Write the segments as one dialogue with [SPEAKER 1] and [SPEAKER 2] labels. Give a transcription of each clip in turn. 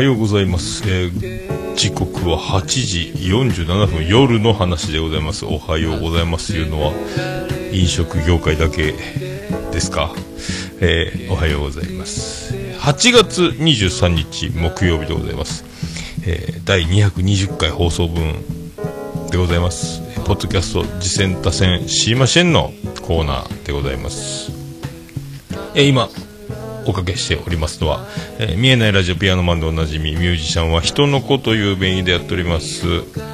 [SPEAKER 1] はようございます。えー時刻は8時47分、夜の話でございます。おはようございますというのは、飲食業界だけですか？えーおはようございます。8月23日木曜日でございます。えー第220回放送分でございます。ポッドキャスト次戦多戦シーマシェンのコーナーでございます。えー今、おかけしておりますのは、えー見えないラジオピアノマンでおなじみミュージシャンは人の子という便意でやっております、えー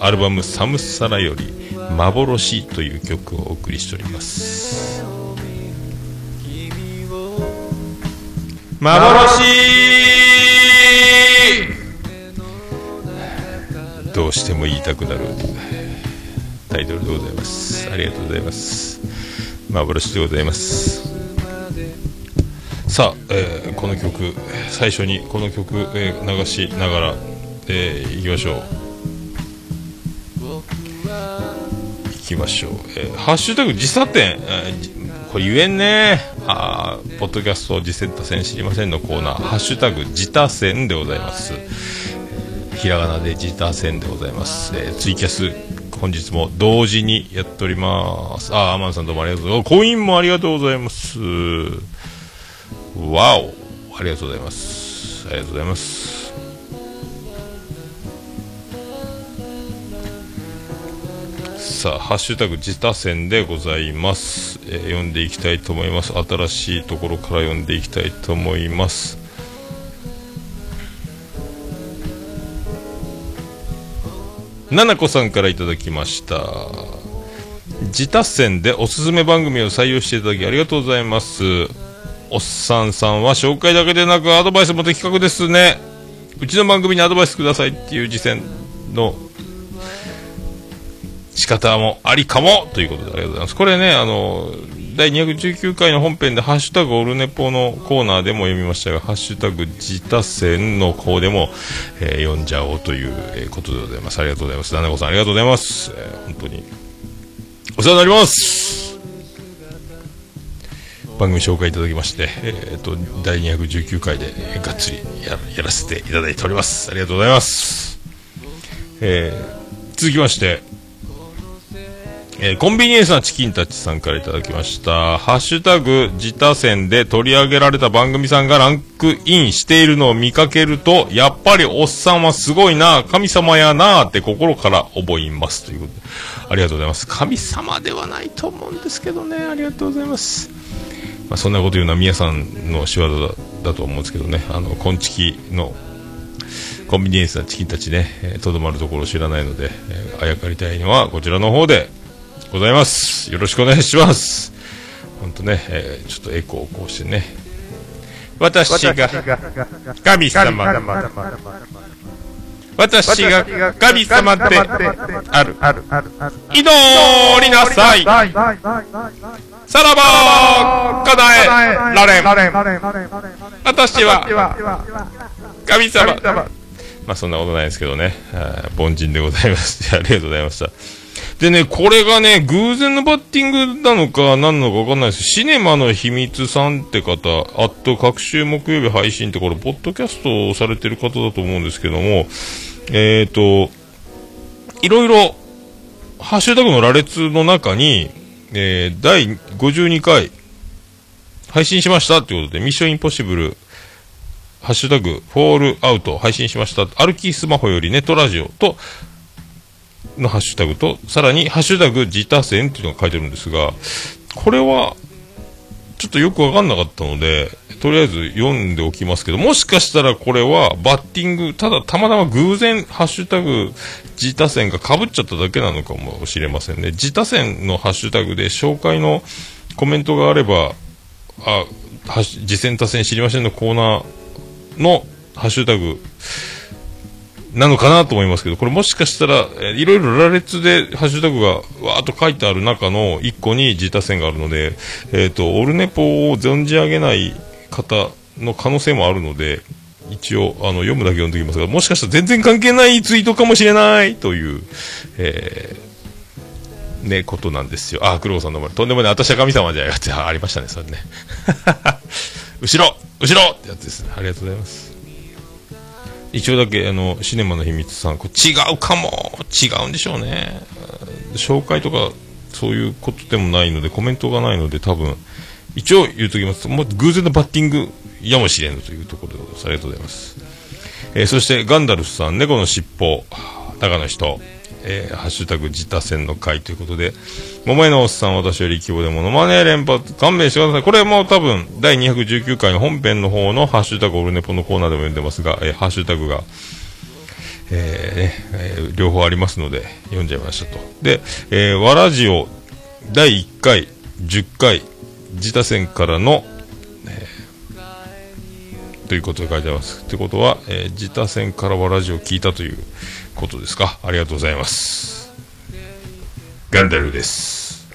[SPEAKER 1] アルバム「サムサラ」より「幻」という曲をお送りしております。幻！どうしても言いたくなる。タイトルでございます。ありがとうございます。幻でございます。さあ、えーこの曲最初にこの曲、えー流しながら、えー、いきましょう。いきましょう、えーハッシュタグ時差点、えーこれ言えんね。あポッドキャスト時セッタ戦知りませんのコーナー。ハッシュタグ自他戦でございます。ひらがなで自他戦でございます、えーツイキャス本日も同時にやっております。あーアマンさんどうもありがとうございます。コインもありがとうございます。わおありがとうございます。ありがとうございます。さあ、ハッシュタグ自他戦でございます、えー読んでいきたいと思います。新しいところから読んでいきたいと思います。ななこさんからいただきました。自他戦でおすすめ番組を採用していただきありがとうございます。おっさんさんは紹介だけでなくアドバイスも的確ですね。うちの番組にアドバイスくださいっていう次戦の仕方もありかもということでありがとうございます。これねあの第219回の本編で「ハッシュタグオルネポ」のコーナーでも読みましたが「ハッシュタグ自他戦」の方でも、えー読んじゃおうという、えことでございます。ありがとうございます。七子さんありがとうございます、えー本当に。お世話になります。番組紹介いただきまして、えー、と第219回で、がっつりややらせていただいております。ありがとうございます、えー続きまして、えーコンビニエンスなチキンたちさんからいただきました。ハッシュタグ自他戦で取り上げられた番組さんがランクインしているのを見かけるとやっぱりおっさんはすごいな神様やなって心から思います。ということでありがとうございます。神様ではないと思うんですけどね。ありがとうございます。まあ、そんなこと言うのは宮さんの仕業だだと思うんですけどね、あの、コンチキのコンビニエンスなチキンたちね、えとどまるところを知らないので、あやかりたいのはこちらの方でございます。よろしくお願いします。本当ね、えーちょっとエコーをこうしてね、私が神様。私が神様である。祈りなさい。さらば叶えられん。私は神様。まあそんなことないですけどね。凡人でございます。ありがとうございました。でね、これがね、偶然のバッティングなのか何なのかわかんないですシネマの秘密さんって方、あと各週木曜日配信ってこれ、ポッドキャストをされてる方だと思うんですけども、えっ、と、いろいろ、ハッシュタグの羅列の中に、えー第52回、配信しましたってことで、ミッションインポッシブル、ハッシュタグ、フォールアウト配信しました。歩きスマホよりネットラジオと、のハッシュタグと、さらに、ハッシュタグ自他戦っていうのが書いてるんですが、これは、ちょっとよくわかんなかったので、とりあえず読んでおきますけど、もしかしたらこれはバッティング、ただたまたま偶然、ハッシュタグ、自他戦が被っちゃっただけなのかもしれませんね。自他戦のハッシュタグで紹介のコメントがあれば、あ、はし次戦他戦知りませんのコーナーのハッシュタグ、なのかなと思いますけど、これもしかしたら、えーいろいろ羅列でハッシュタグがわーっと書いてある中の1個に自他線があるので、えっ、と、オルネポを存じ上げない方の可能性もあるので、一応、あの、読むだけ読んでおきますが、もしかしたら全然関係ないツイートかもしれないという、えー、ね、ことなんですよ。あ、黒さんの前、とんでもない、私は神様じゃやってありましたね、それね。後ろ後ろってやつですね。ありがとうございます。一応だけ、あの、シネマの秘密さん、こ違うかも違うんでしょうね。紹介とか、そういうことでもないので、コメントがないので、多分、一応言うときますと、もう偶然のバッティングやもしれんというところでございます。ありがとうございます。えーそして、ガンダルフさん、猫の尻尾、中の人、えーハッシュタグ自他戦の会ということで、桃江のおっさん、私より規模でモノマネ連発、勘弁してください。これもう多分、第219回の本編の方のハッシュタグオルネポのコーナーでも読んでますが、えーハッシュタグが、えーねえー両方ありますので、読んじゃいましたと。で、えー、わラジオ第1回、10回、自他戦からの、ということで書いてあります。ということは、えー、自他戦からはラジオを聞いたということですか？ありがとうございます。ガンダルです。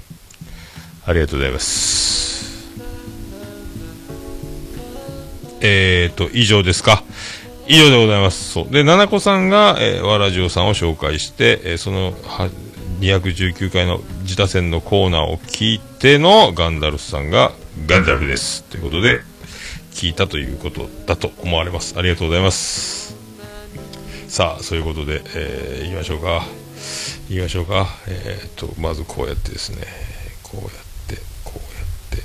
[SPEAKER 1] ありがとうございます。えーと、以上ですか？以上でございます。そう。で、ななこさんが、えー、わラジオさんを紹介して、えーその、は、219回の自他戦のコーナーを聞いてのガンダルスさんが、ガンダルです。ということで、聞いたということだと思われます。ありがとうございます。さあ、そういうことで、えー、行きましょうか。行きましょうか。えー、と、まずこうやってですね、こうやって、こうやって、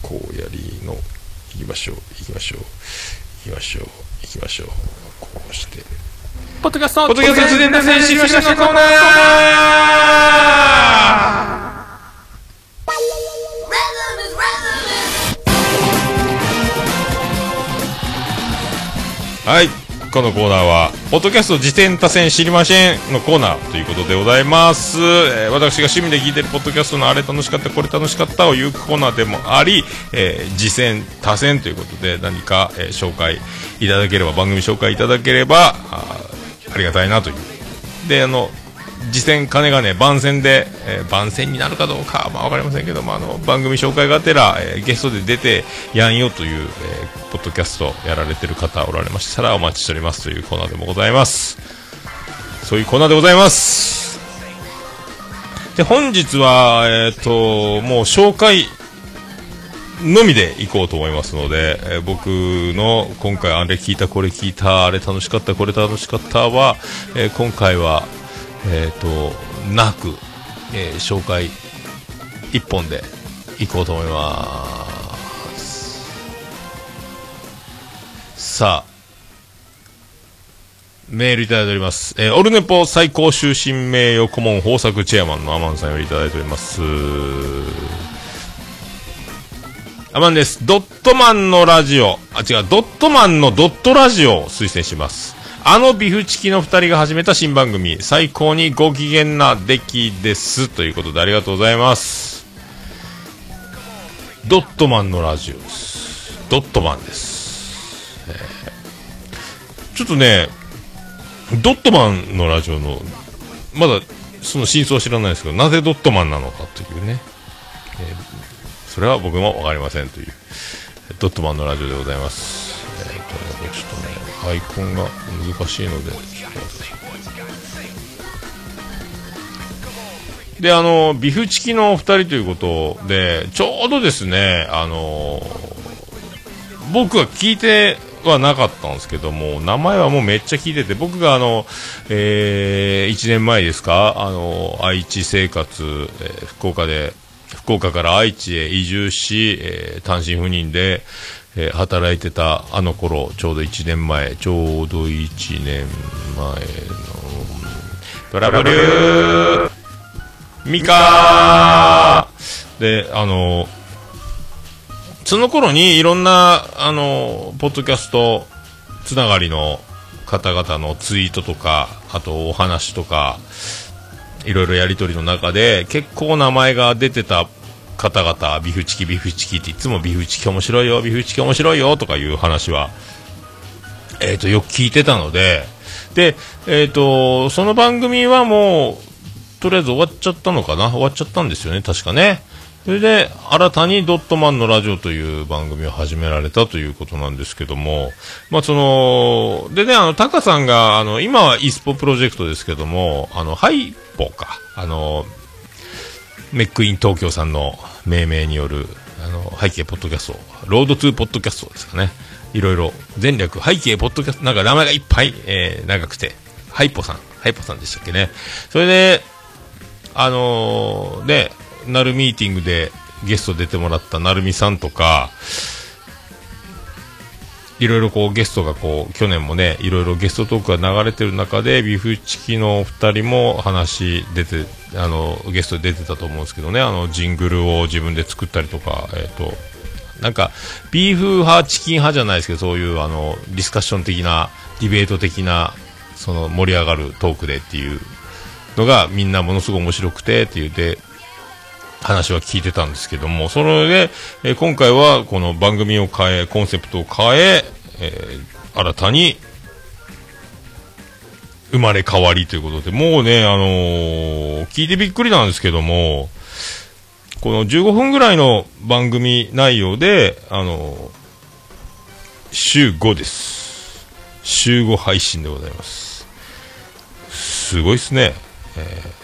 [SPEAKER 1] こうやりの、行きましょう、行きましょう、行きましょう、行きましょう。こうして。
[SPEAKER 2] ポッドキャスト
[SPEAKER 1] ポッドキャストコーナーはい。このコーナーは、ポッドキャスト自転多戦知りませんのコーナーということでございます。えー私が趣味で聞いてるポッドキャストのあれ楽しかった、これ楽しかったを言うコーナーでもあり、えー、自戦多戦ということで何か、えー紹介いただければ、番組紹介いただければ、あありがたいなという。で、あの、次戦金がね、番宣で、えー番宣になるかどうか、まあわかりませんけども、あの、番組紹介がてら、えーゲストで出てやんよという、えーポッドキャストやられてる方おられましたらお待ちしておりますというコーナーでもございます。そういうコーナーでございます。で、本日は、えっ、と、もう紹介のみで行こうと思いますので、えー僕の今回あれ聞いた、これ聞いた、あれ楽しかった、これ楽しかったは、えー今回は、えっ、と、なく、えー紹介一本で行こうと思います。さあ、メールいただいております。えーオルネポ最高終身名誉顧問豊作チェアマンのアマンさんよりいただいております。アマンです。ドットマンのラジオ、あ、違う、ドットマンのドットラジオを推薦します。あのビフチキの二人が始めた新番組、最高にご機嫌な出来です。ということでありがとうございます。ドットマンのラジオです。ドットマンです。ちょっとね、ドットマンのラジオの、まだその真相は知らないですけど、なぜドットマンなのかというね、えーそれは僕もわかりませんという、ドットマンのラジオでございます。えーと、ちょっとね、アイコンが難しいので、で、あの、ビフチキのお二人ということで、ちょうどですね、あの、僕は聞いてはなかったんですけども、名前はもうめっちゃ聞いてて、僕があの、えー、1年前ですか、あの、愛知生活、えー福岡で、福岡から愛知へ移住し、えー単身赴任で、えー働いてたあの頃、ちょうど1年前、ちょうど1年前の、トラブルミカーで、あの、その頃にいろんな、あの、ポッドキャストつながりの方々のツイートとか、あとお話とか、いろいろやりとりの中で、結構名前が出てた方々、ビフチキビフチキっていつもビフチキ面白いよ、ビフチキ面白いよとかいう話は、えっ、と、よく聞いてたので、で、えっ、と、その番組はもう、とりあえず終わっちゃったのかな？終わっちゃったんですよね、確かね。それで、新たにドットマンのラジオという番組を始められたということなんですけども、まあ、その、でね、あの、タカさんが、あの、今はイスポプロジェクトですけども、あの、ハイポか、あの、メックイン東京さんの命名による、あの、背景ポッドキャスト、ロードトゥーポッドキャストですかね。いろいろ、前略、背景ポッドキャスト、なんか名前がいっぱい、えー、長くて、ハイポさん、ハイポさんでしたっけね。それで、あのー、で、なるミーティングでゲスト出てもらったなるみさんとか、いろいろこうゲストがこう、去年もね、いろいろゲストトークが流れてる中で、ビーフチキのお二人も話出て、あの、ゲストで出てたと思うんですけどね、あの、ジングルを自分で作ったりとか、えっ、ー、と、なんか、ビーフ派、チキン派じゃないですけど、そういう、あの、ディスカッション的な、ディベート的な、その、盛り上がるトークでっていうのが、みんなものすごい面白くて、って言って、話は聞いてたんですけども、それで、えー、今回はこの番組を変え、コンセプトを変え、えー、新たに生まれ変わりということで、もうね、あのー、聞いてびっくりなんですけども、この15分ぐらいの番組内容で、あのー、週5です。週5配信でございます。すごいっすね。えー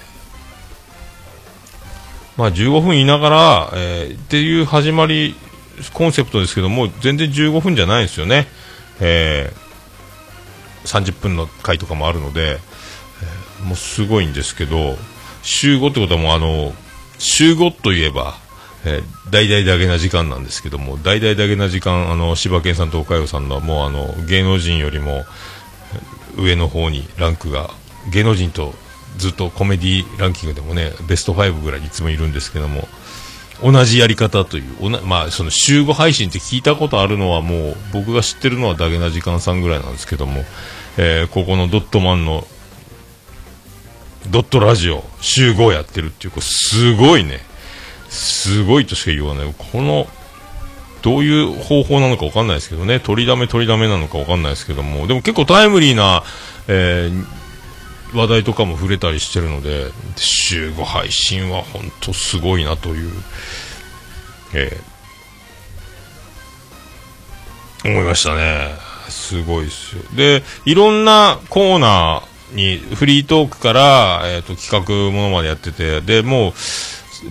[SPEAKER 1] まあ、15分いながら、えー、っていう始まり、コンセプトですけども、全然15分じゃないんですよね。えー、30分の回とかもあるので、えー、もうすごいんですけど、週5ってことはもうあの、週5といえば、えー、大々だけな時間なんですけども、大々だけな時間、あの、柴犬さんと岡代さんのもうあの、芸能人よりも上の方にランクが、芸能人とずっとコメディランキングでもねベスト5ぐらいいつもいるんですけども同じやり方というおな、まあ、その週5配信って聞いたことあるのはもう僕が知ってるのはダゲな時間さんぐらいなんですけども、えー、ここのドットマンのドットラジオ週5やってるっていうこれすごいね。すごいとしか言わない。このどういう方法なのか分かんないですけどね。取りだめ取りだめなのか分かんないですけども。でも結構タイムリーな、えー話題とかも触れたりしてるので、週5配信は本当すごいなという、えー、思いましたね。すごいですよ。で、いろんなコーナーに、フリートークから、え、ー、と、企画ものまでやってて、で、もう、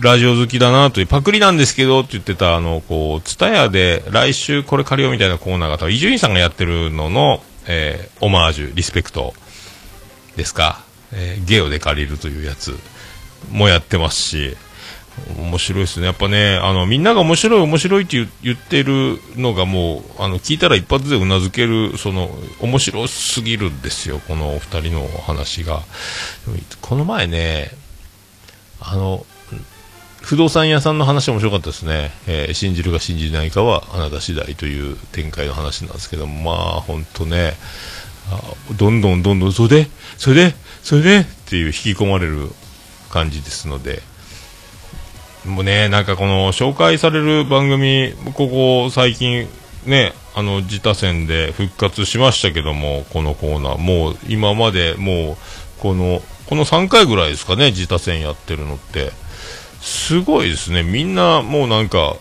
[SPEAKER 1] ラジオ好きだなという、パクリなんですけどって言ってた、あの、こう、ツタヤで来週これ借りようみたいなコーナーが、伊集院さんがやってるのの、えー、オマージュ、リスペクトですか、えー、ゲオで借りるというやつもやってますし、面白いですね。やっぱね、あの、みんなが面白い面白いって言ってるのがもう、あの、聞いたら一発でうなずける、その、面白すぎるんですよ、このお二人の話が。この前ね、あの、不動産屋さんの話面白かったですね。えー、信じるか信じないかはあなた次第という展開の話なんですけども、まあ、本当ね、どんどんどんどん、それで、それで、それでっていう引き込まれる感じですので、もうね、なんかこの紹介される番組、ここ最近ね、あの、自他戦で復活しましたけども、このコーナー、もう今までもう、この、この3回ぐらいですかね、自他戦やってるのって。すごいですね。みんなもうなんか、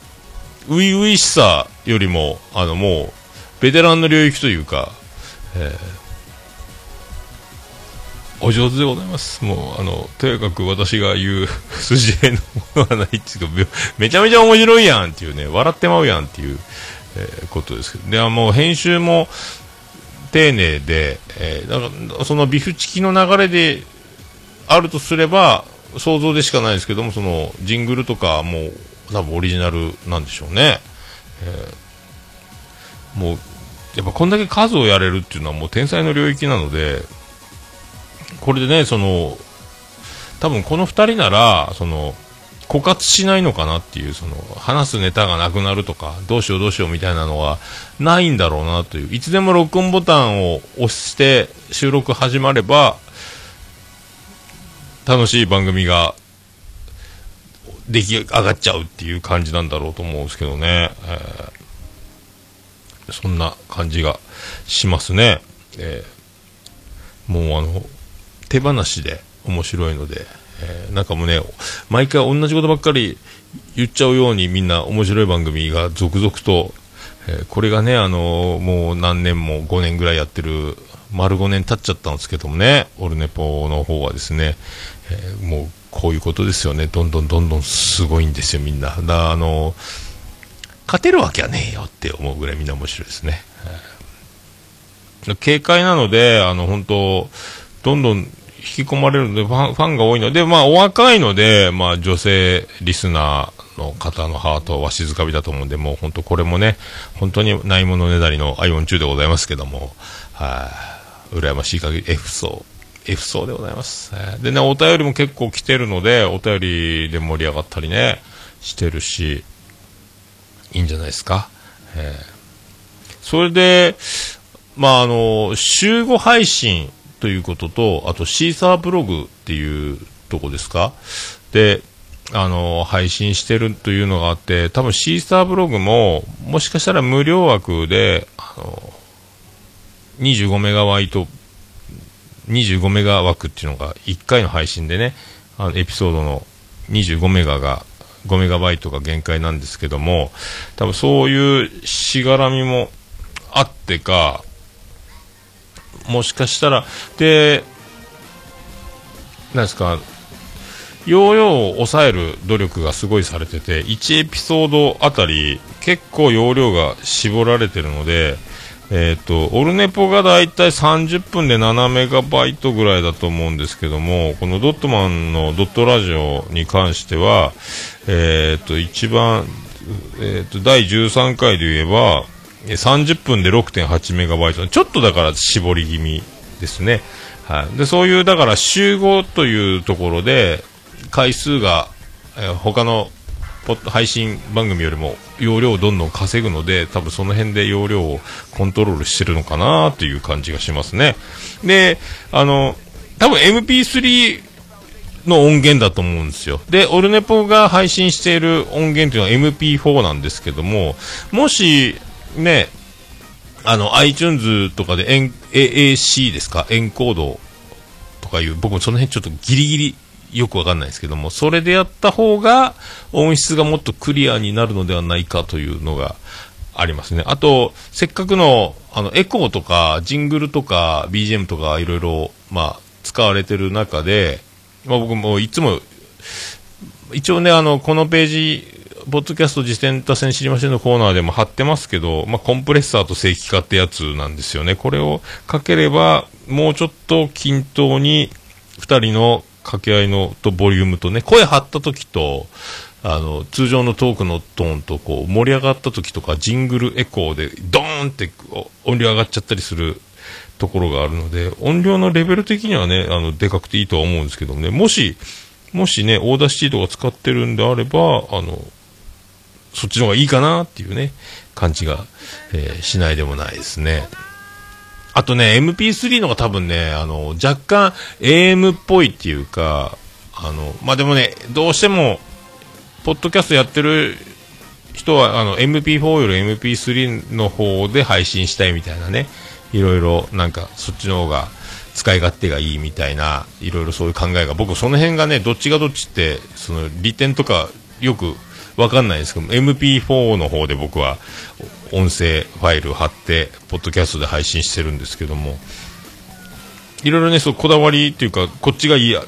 [SPEAKER 1] 初々しさよりも、あのもう、ベテランの領域というか、えー、お上手でございます。もう、あの、とにかく私が言う筋合いのものはないっていうか、めちゃめちゃ面白いやんっていうね、笑ってまうやんっていう、えー、ことですけど、では、もう編集も丁寧で、えー、だからそのビフチキの流れであるとすれば、想像でしかないですけども、その、ジングルとかも多分オリジナルなんでしょうね。えー、もう、やっぱこんだけ数をやれるっていうのはもう天才の領域なので、これでね、その、多分この2人なら、その、枯渇しないのかなっていう、その、話すネタがなくなるとか、どうしようどうしようみたいなのはないんだろうなという、いつでも録音ボタンを押して収録始まれば、楽しい番組が出来上がっちゃうっていう感じなんだろうと思うんですけどね。えーそんな感じがしますね。えー、もうあの、手放しで、面白いので、えーなんかもうね、毎回同じことばっかり言っちゃうようにみんな面白い番組が続々と、えーこれがね、あのーもう何年も5年ぐらいやってる、丸5年経っちゃったんですけどもね、オルネポの方はですね、えーもうこういうことですよね、どんどんどんどんすごいんですよ、みんな。だあのー勝てるわけはねえよって思うぐらいみんな面白いですね。軽快なので、あの、本当どんどん引き込まれるので、ファンファンが多いので、まあ、お若いので、まあ、女性リスナーの方のハートは静かびだと思うんで、もう本当これもね、本当にないものねだりのアイオン中でございますけども、はい、羨ましい限り F 層、F 層でございます。でね、お便りも結構来てるので、お便りで盛り上がったりね、してるし、いいんじゃないですか？えーそれで、まあ、あの、週5配信ということと、あとシーサーブログっていうとこですか？で、あの、配信してるというのがあって、多分シーサーブログも、もしかしたら無料枠で、あの、25メガバイト、25メガ枠っていうのが1回の配信でね、あのエピソードの25メガが、5メガバイトが限界なんですけども、多分そういうしがらみもあってか、もしかしたら、で、なんですか、容量を抑える努力がすごいされてて、1エピソードあたり結構容量が絞られてるので、えっ、と、オルネポがだいたい30分で7メガバイトぐらいだと思うんですけども、このドットマンのドットラジオに関しては、えっ、と、一番、えっ、と、第13回で言えば、30分で6.8メガバイト。ちょっとだから絞り気味ですね。はい。で、そういう、だから集合というところで、回数が、えー他の配信番組よりも容量をどんどん稼ぐので、多分その辺で容量をコントロールしてるのかなという感じがしますね。で、あの、多分 MP3 の音源だと思うんですよ。で、オルネポが配信している音源というのは MP4 なんですけども、もし、ね、あの、iTunes とかで AAC ですか？エンコードとかいう、僕もその辺ちょっとギリギリよくわかんないですけども、それでやった方が音質がもっとクリアになるのではないかというのがありますね。あと、せっかくの、あの、エコーとか、ジングルとか、BGM とか、いろいろ、まあ、使われてる中で、まあ僕もいつも、一応ね、あの、このページ、ポッドキャスト実践多戦知りませんのコーナーでも貼ってますけど、まあ、コンプレッサーと正規化ってやつなんですよね。これをかければ、もうちょっと均等に、二人の掛け合いのとボリュームとね、声張った時と、あの、通常のトークのトーンとこう、盛り上がった時とか、ジングルエコーで、ドーンって音量上がっちゃったりするところがあるので、音量のレベル的にはね、あの、でかくていいとは思うんですけどもね、もし、もしね、 Audacity とか使ってるんであれば、あの、そっちの方がいいかなっていうね、感じが、えーしないでもないですね。あとね、MP3 のが多分ね、あの、若干 AM っぽいっていうか、あの、まあ、でもね、どうしても、ポッドキャストやってる人は、あの、MP4 より MP3 の方で配信したいみたいなね、いろいろ、なんか、そっちの方が使い勝手がいいみたいな、いろいろそういう考えが、僕その辺がね、どっちがどっちって、その利点とか、よくわかんないですけど、MP4 の方で僕は音声ファイル貼って、ポッドキャストで配信してるんですけども、いろいろね、そう、こだわりっていうか、こっちがいいや、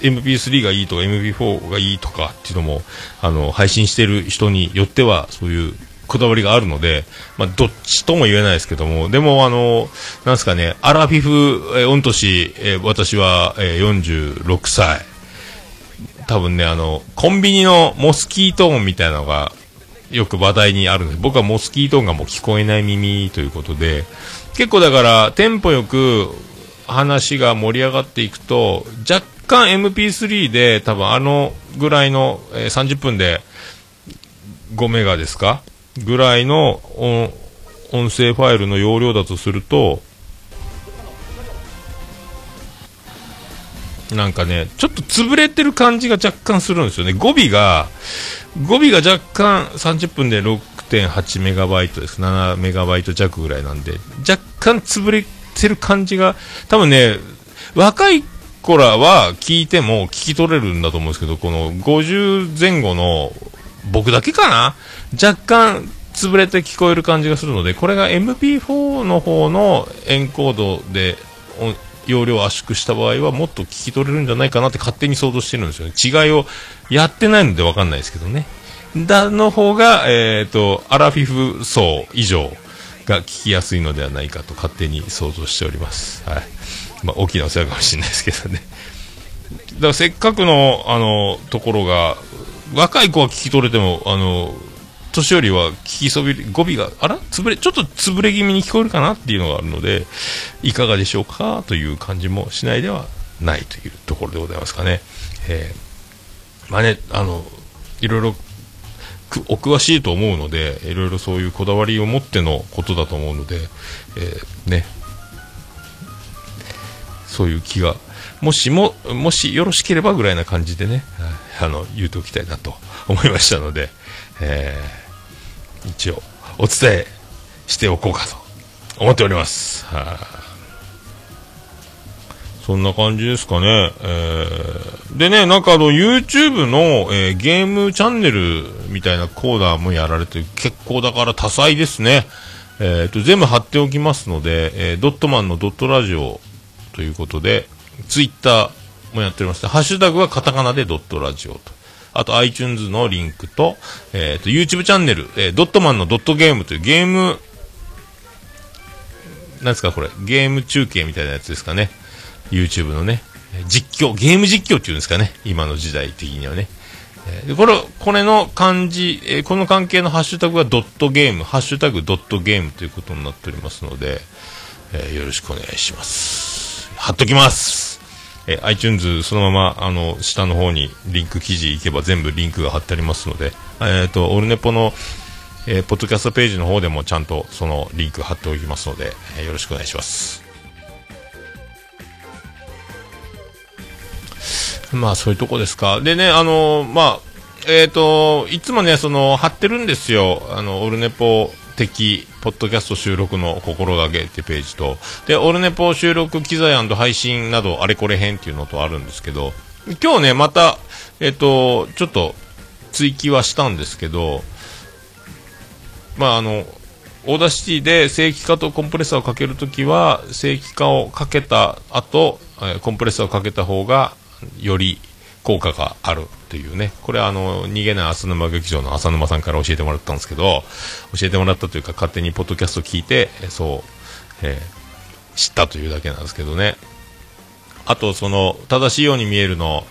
[SPEAKER 1] MP3 がいいとか MP4 がいいとかっていうのも、あの、配信してる人によっては、そういうこだわりがあるので、まあ、どっちとも言えないですけども、でも、あの、なんですかね、アラフィフ、えー御年、えー私は、えー46歳。多分ね、あの、コンビニのモスキート音みたいなのが、よく話題にあるんです。僕はモスキート音がもう聞こえない耳ということで、結構だから、テンポよく話が盛り上がっていくと、若干 MP3 で多分あのぐらいの、えー30分で5メガですかぐらいの音声ファイルの容量だとすると、なんかね、ちょっと潰れてる感じが若干するんですよね。語尾が、語尾が若干30分で6.8メガバイトです。7メガバイト弱ぐらいなんで、若干潰れてる感じが、多分ね、若い子らは聞いても聞き取れるんだと思うんですけど、この50前後の僕だけかな？若干潰れて聞こえる感じがするので、これが MP4 の方のエンコードで容量を圧縮した場合はもっと聞き取れるんじゃないかなって勝手に想像してるんですよね。違いをやってないのでわかんないですけどね。だの方が、えっ、ー、と、アラフィフ層以上が聞きやすいのではないかと勝手に想像しております。はい。まあ、大きなお世話かもしれないですけどね。だからせっかくの、あの、ところが、若い子は聞き取れても、あの、年寄りは聞きそびれ、語尾が、あら？潰れ、ちょっと潰れ気味に聞こえるかなっていうのがあるので、いかがでしょうかという感じもしないではないというところでございますかね。えー、まあね、あの、いろいろお詳しいと思うので、いろいろそういうこだわりを持ってのことだと思うので、えー、ね、そういう気が、もしも、もしよろしければぐらいな感じでね、あの、言うておきたいなと思いましたので、えー、一応、お伝えしておこうかと思っております。はあそんな感じですかね。えー、でね、なんかあの、YouTube の、えー、ゲームチャンネルみたいなコーナーもやられて、結構だから多彩ですね。えっ、ー、と、全部貼っておきますので、えー、ドットマンのドットラジオということで、Twitter もやっておりまして、ハッシュタグはカタカナでドットラジオと。あと iTunes のリンクと、えっ、ー、と、YouTube チャンネル、えー、ドットマンのドットゲームというゲーム、なんですかこれ、ゲーム中継みたいなやつですかね。YouTube のね、実況、ゲーム実況っていうんですかね、今の時代的にはね。えー、これ、これの漢字、えー、この関係のハッシュタグはドットゲーム、ハッシュタグドットゲームということになっておりますので、えー、よろしくお願いします。貼っときますえー、iTunes そのまま、あの、下の方にリンク記事行けば全部リンクが貼ってありますので、えっ、と、オルネポの、えー、ポッドキャストページの方でもちゃんとそのリンク貼っておきますので、えー、よろしくお願いします。まあそういうとこですか。でね、あのまあ、えっ、ー、と、いつもね、その、貼ってるんですよ。あの、オルネポ的、ポッドキャスト収録の心がけってページと、で、オルネポ収録機材配信など、あれこれ編っていうのとあるんですけど、今日ね、また、えっ、と、ちょっと、追記はしたんですけど、まあ、あの、 Audacity で正規化とコンプレッサーをかけるときは、正規化をかけた後、えコンプレッサーをかけた方が、より効果があるというね、これはあの、逃げない浅沼劇場の浅沼さんから教えてもらったんですけど、教えてもらったというか、勝手にポッドキャスト聞いて、そう、えー、知ったというだけなんですけどね。あと、その、正しいように見えるの、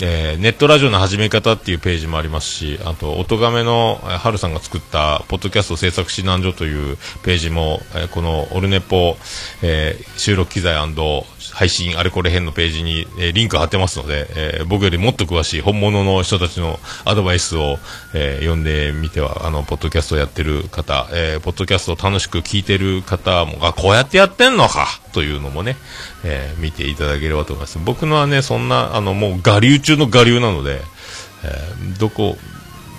[SPEAKER 1] えー、ネットラジオの始め方っていうページもありますし、あと、音亀の、えー、春さんが作った、ポッドキャスト制作指南所というページも、えー、このオルネポ、えー、収録機材配信あれこれ編のページに、えー、リンク貼ってますので、えー、僕よりもっと詳しい本物の人たちのアドバイスを、えー、読んでみては、あの、ポッドキャストをやってる方、えー、ポッドキャストを楽しく聞いてる方も、あ、こうやってやってんのか。というのもね、えー、見ていただければと思います。僕のはね、そんな、あの、もう我流中の我流なので、えー、どこ、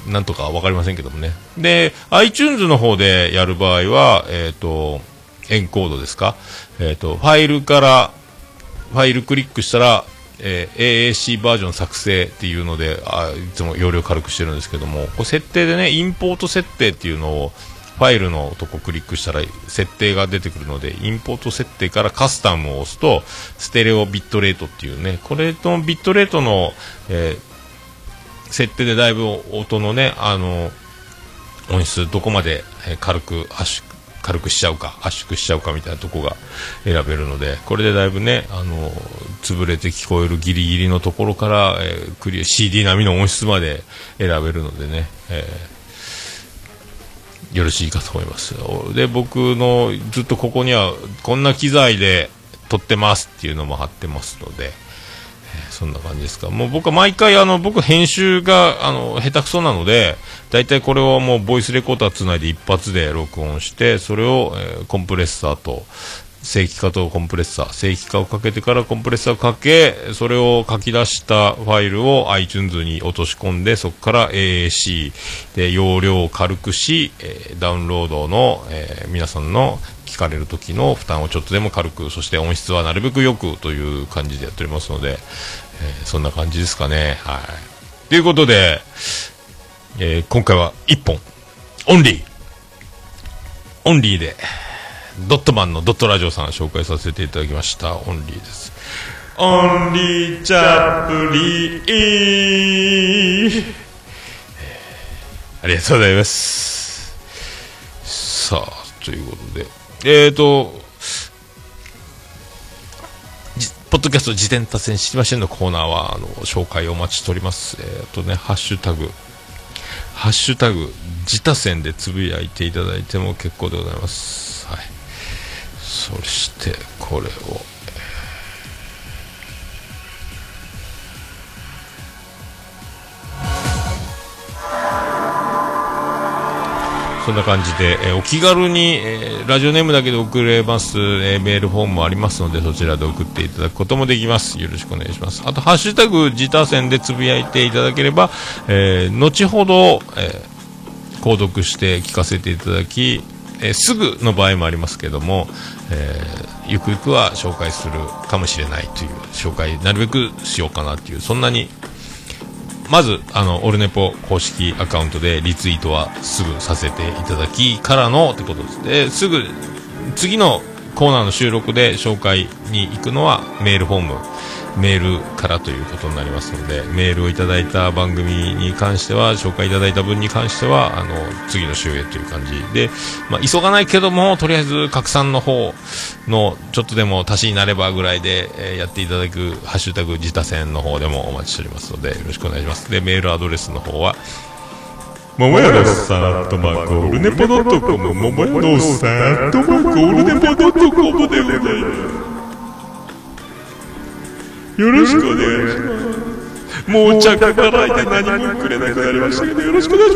[SPEAKER 1] なんとかわかりませんけどもね。で、iTunes の方でやる場合は、えっ、ー、と、エンコードですか？えっ、ー、と、ファイルからファイルクリックしたら、えー、AAC バージョン作成っていうのであいつも容量軽くしてるんですけどもこれ設定でねインポート設定っていうのをファイルのとこクリックしたら設定が出てくるのでインポート設定からカスタムを押すとステレオビットレートっていうねこれとビットレートの、えー、設定でだいぶ音のねあの音質どこまで軽く圧縮軽くしちゃうか圧縮しちゃうかみたいなとこが選べるのでこれでだいぶねあの潰れて聞こえるギリギリのところから、えー、クリア CD 並みの音質まで選べるのでね、えー、よろしいかと思いますで僕のずっとここにはこんな機材で撮ってますっていうのも貼ってますのでそんな感じですか。もう僕は毎回、あの、僕編集が、あの、下手くそなので、大体これをもうボイスレコーダーつないで一発で録音して、それを、えー、コンプレッサーと、正規化とコンプレッサー、正規化をかけてからコンプレッサーをかけ、それを書き出したファイルを iTunes に落とし込んで、そこから AAC で容量を軽くし、え、ダウンロードの、えー、皆さんの聞かれる時の負担をちょっとでも軽く、そして音質はなるべく良くという感じでやっておりますので、えーそんな感じですかね。はい。ということで、えー今回は1本、オンリー、オンリーで、ドットマンのドットラジオさん紹介させていただきました。オンリーです。オンリーチャプリー。ありがとうございます。さあ、ということで。えーと、ポッドキャスト自転達成知りませんのコーナーは、あの、紹介お待ちしております。えー、あとね、ハッシュタグ、ハッシュタグ、自他線でつぶやいていただいても結構でございます。はい。そして、これを、そんな感じで、えーお気軽に、えーラジオネームだけで送れます、えーメールフォームもありますので、そちらで送っていただくこともできます。よろしくお願いします。あと、ハッシュタグ自他線でつぶやいていただければ、え後ほど、え購読して聞かせていただき、えーすぐの場合もありますけども、えーゆくゆくは紹介するかもしれないという、紹介なるべくしようかなっていう、そんなにまず、あの、オルネポ公式アカウントでリツイートはすぐさせていただきからのってことです。で、すぐ、次のコーナーの収録で紹介に行くのはメールフォーム、メールからということになりますので、メールをいただいた番組に関しては、紹介いただいた分に関しては、あの、次の週へという感じで、まあ、急がないけども、とりあえず拡散の方の、ちょっとでも足しになればぐらいで、えーやっていただく、ハッシュタグ自他戦の方でもお待ちしておりますので、よろしくお願いします。で、メールアドレスの方は、ももやのさん、アットマー、ルネポドットコム、ももやのさん、アットマー、ルネポドットコムでございます。よろしくお願いします。もう着払いで何もくれなくなりましたけど、よろしくお願いし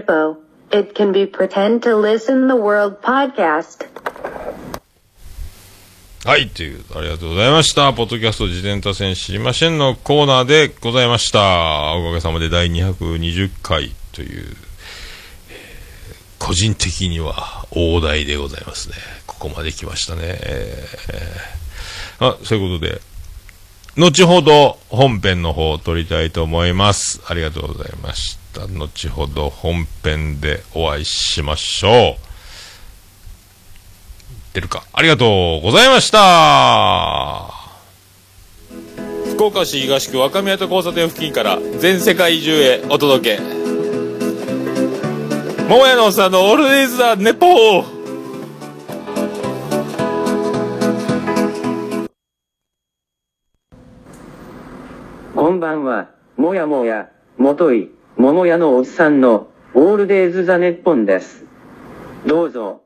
[SPEAKER 3] Nippo. It can be pretend to listen the world podcast.
[SPEAKER 1] はい、という、ありがとうございました。ポッドキャスト自転車戦知りませんのコーナーでございました。おかげさまで第220回という、えー個人的には大台でございますね。ここまで来ましたね。えーあ、そういうことで、後ほど本編の方を撮りたいと思います。ありがとうございましたた。後ほど本編でお会いしましょう。出るか。ありがとうございました。福岡市東区若宮と交差点付近から全世界中へお届け。桃屋のおっさんのオールディーズ・ザ・ネポー
[SPEAKER 4] こんばんは、もやもや、もとい、桃屋のおっさんの、オールデイズ・ザ・ネッポンです。どうぞ。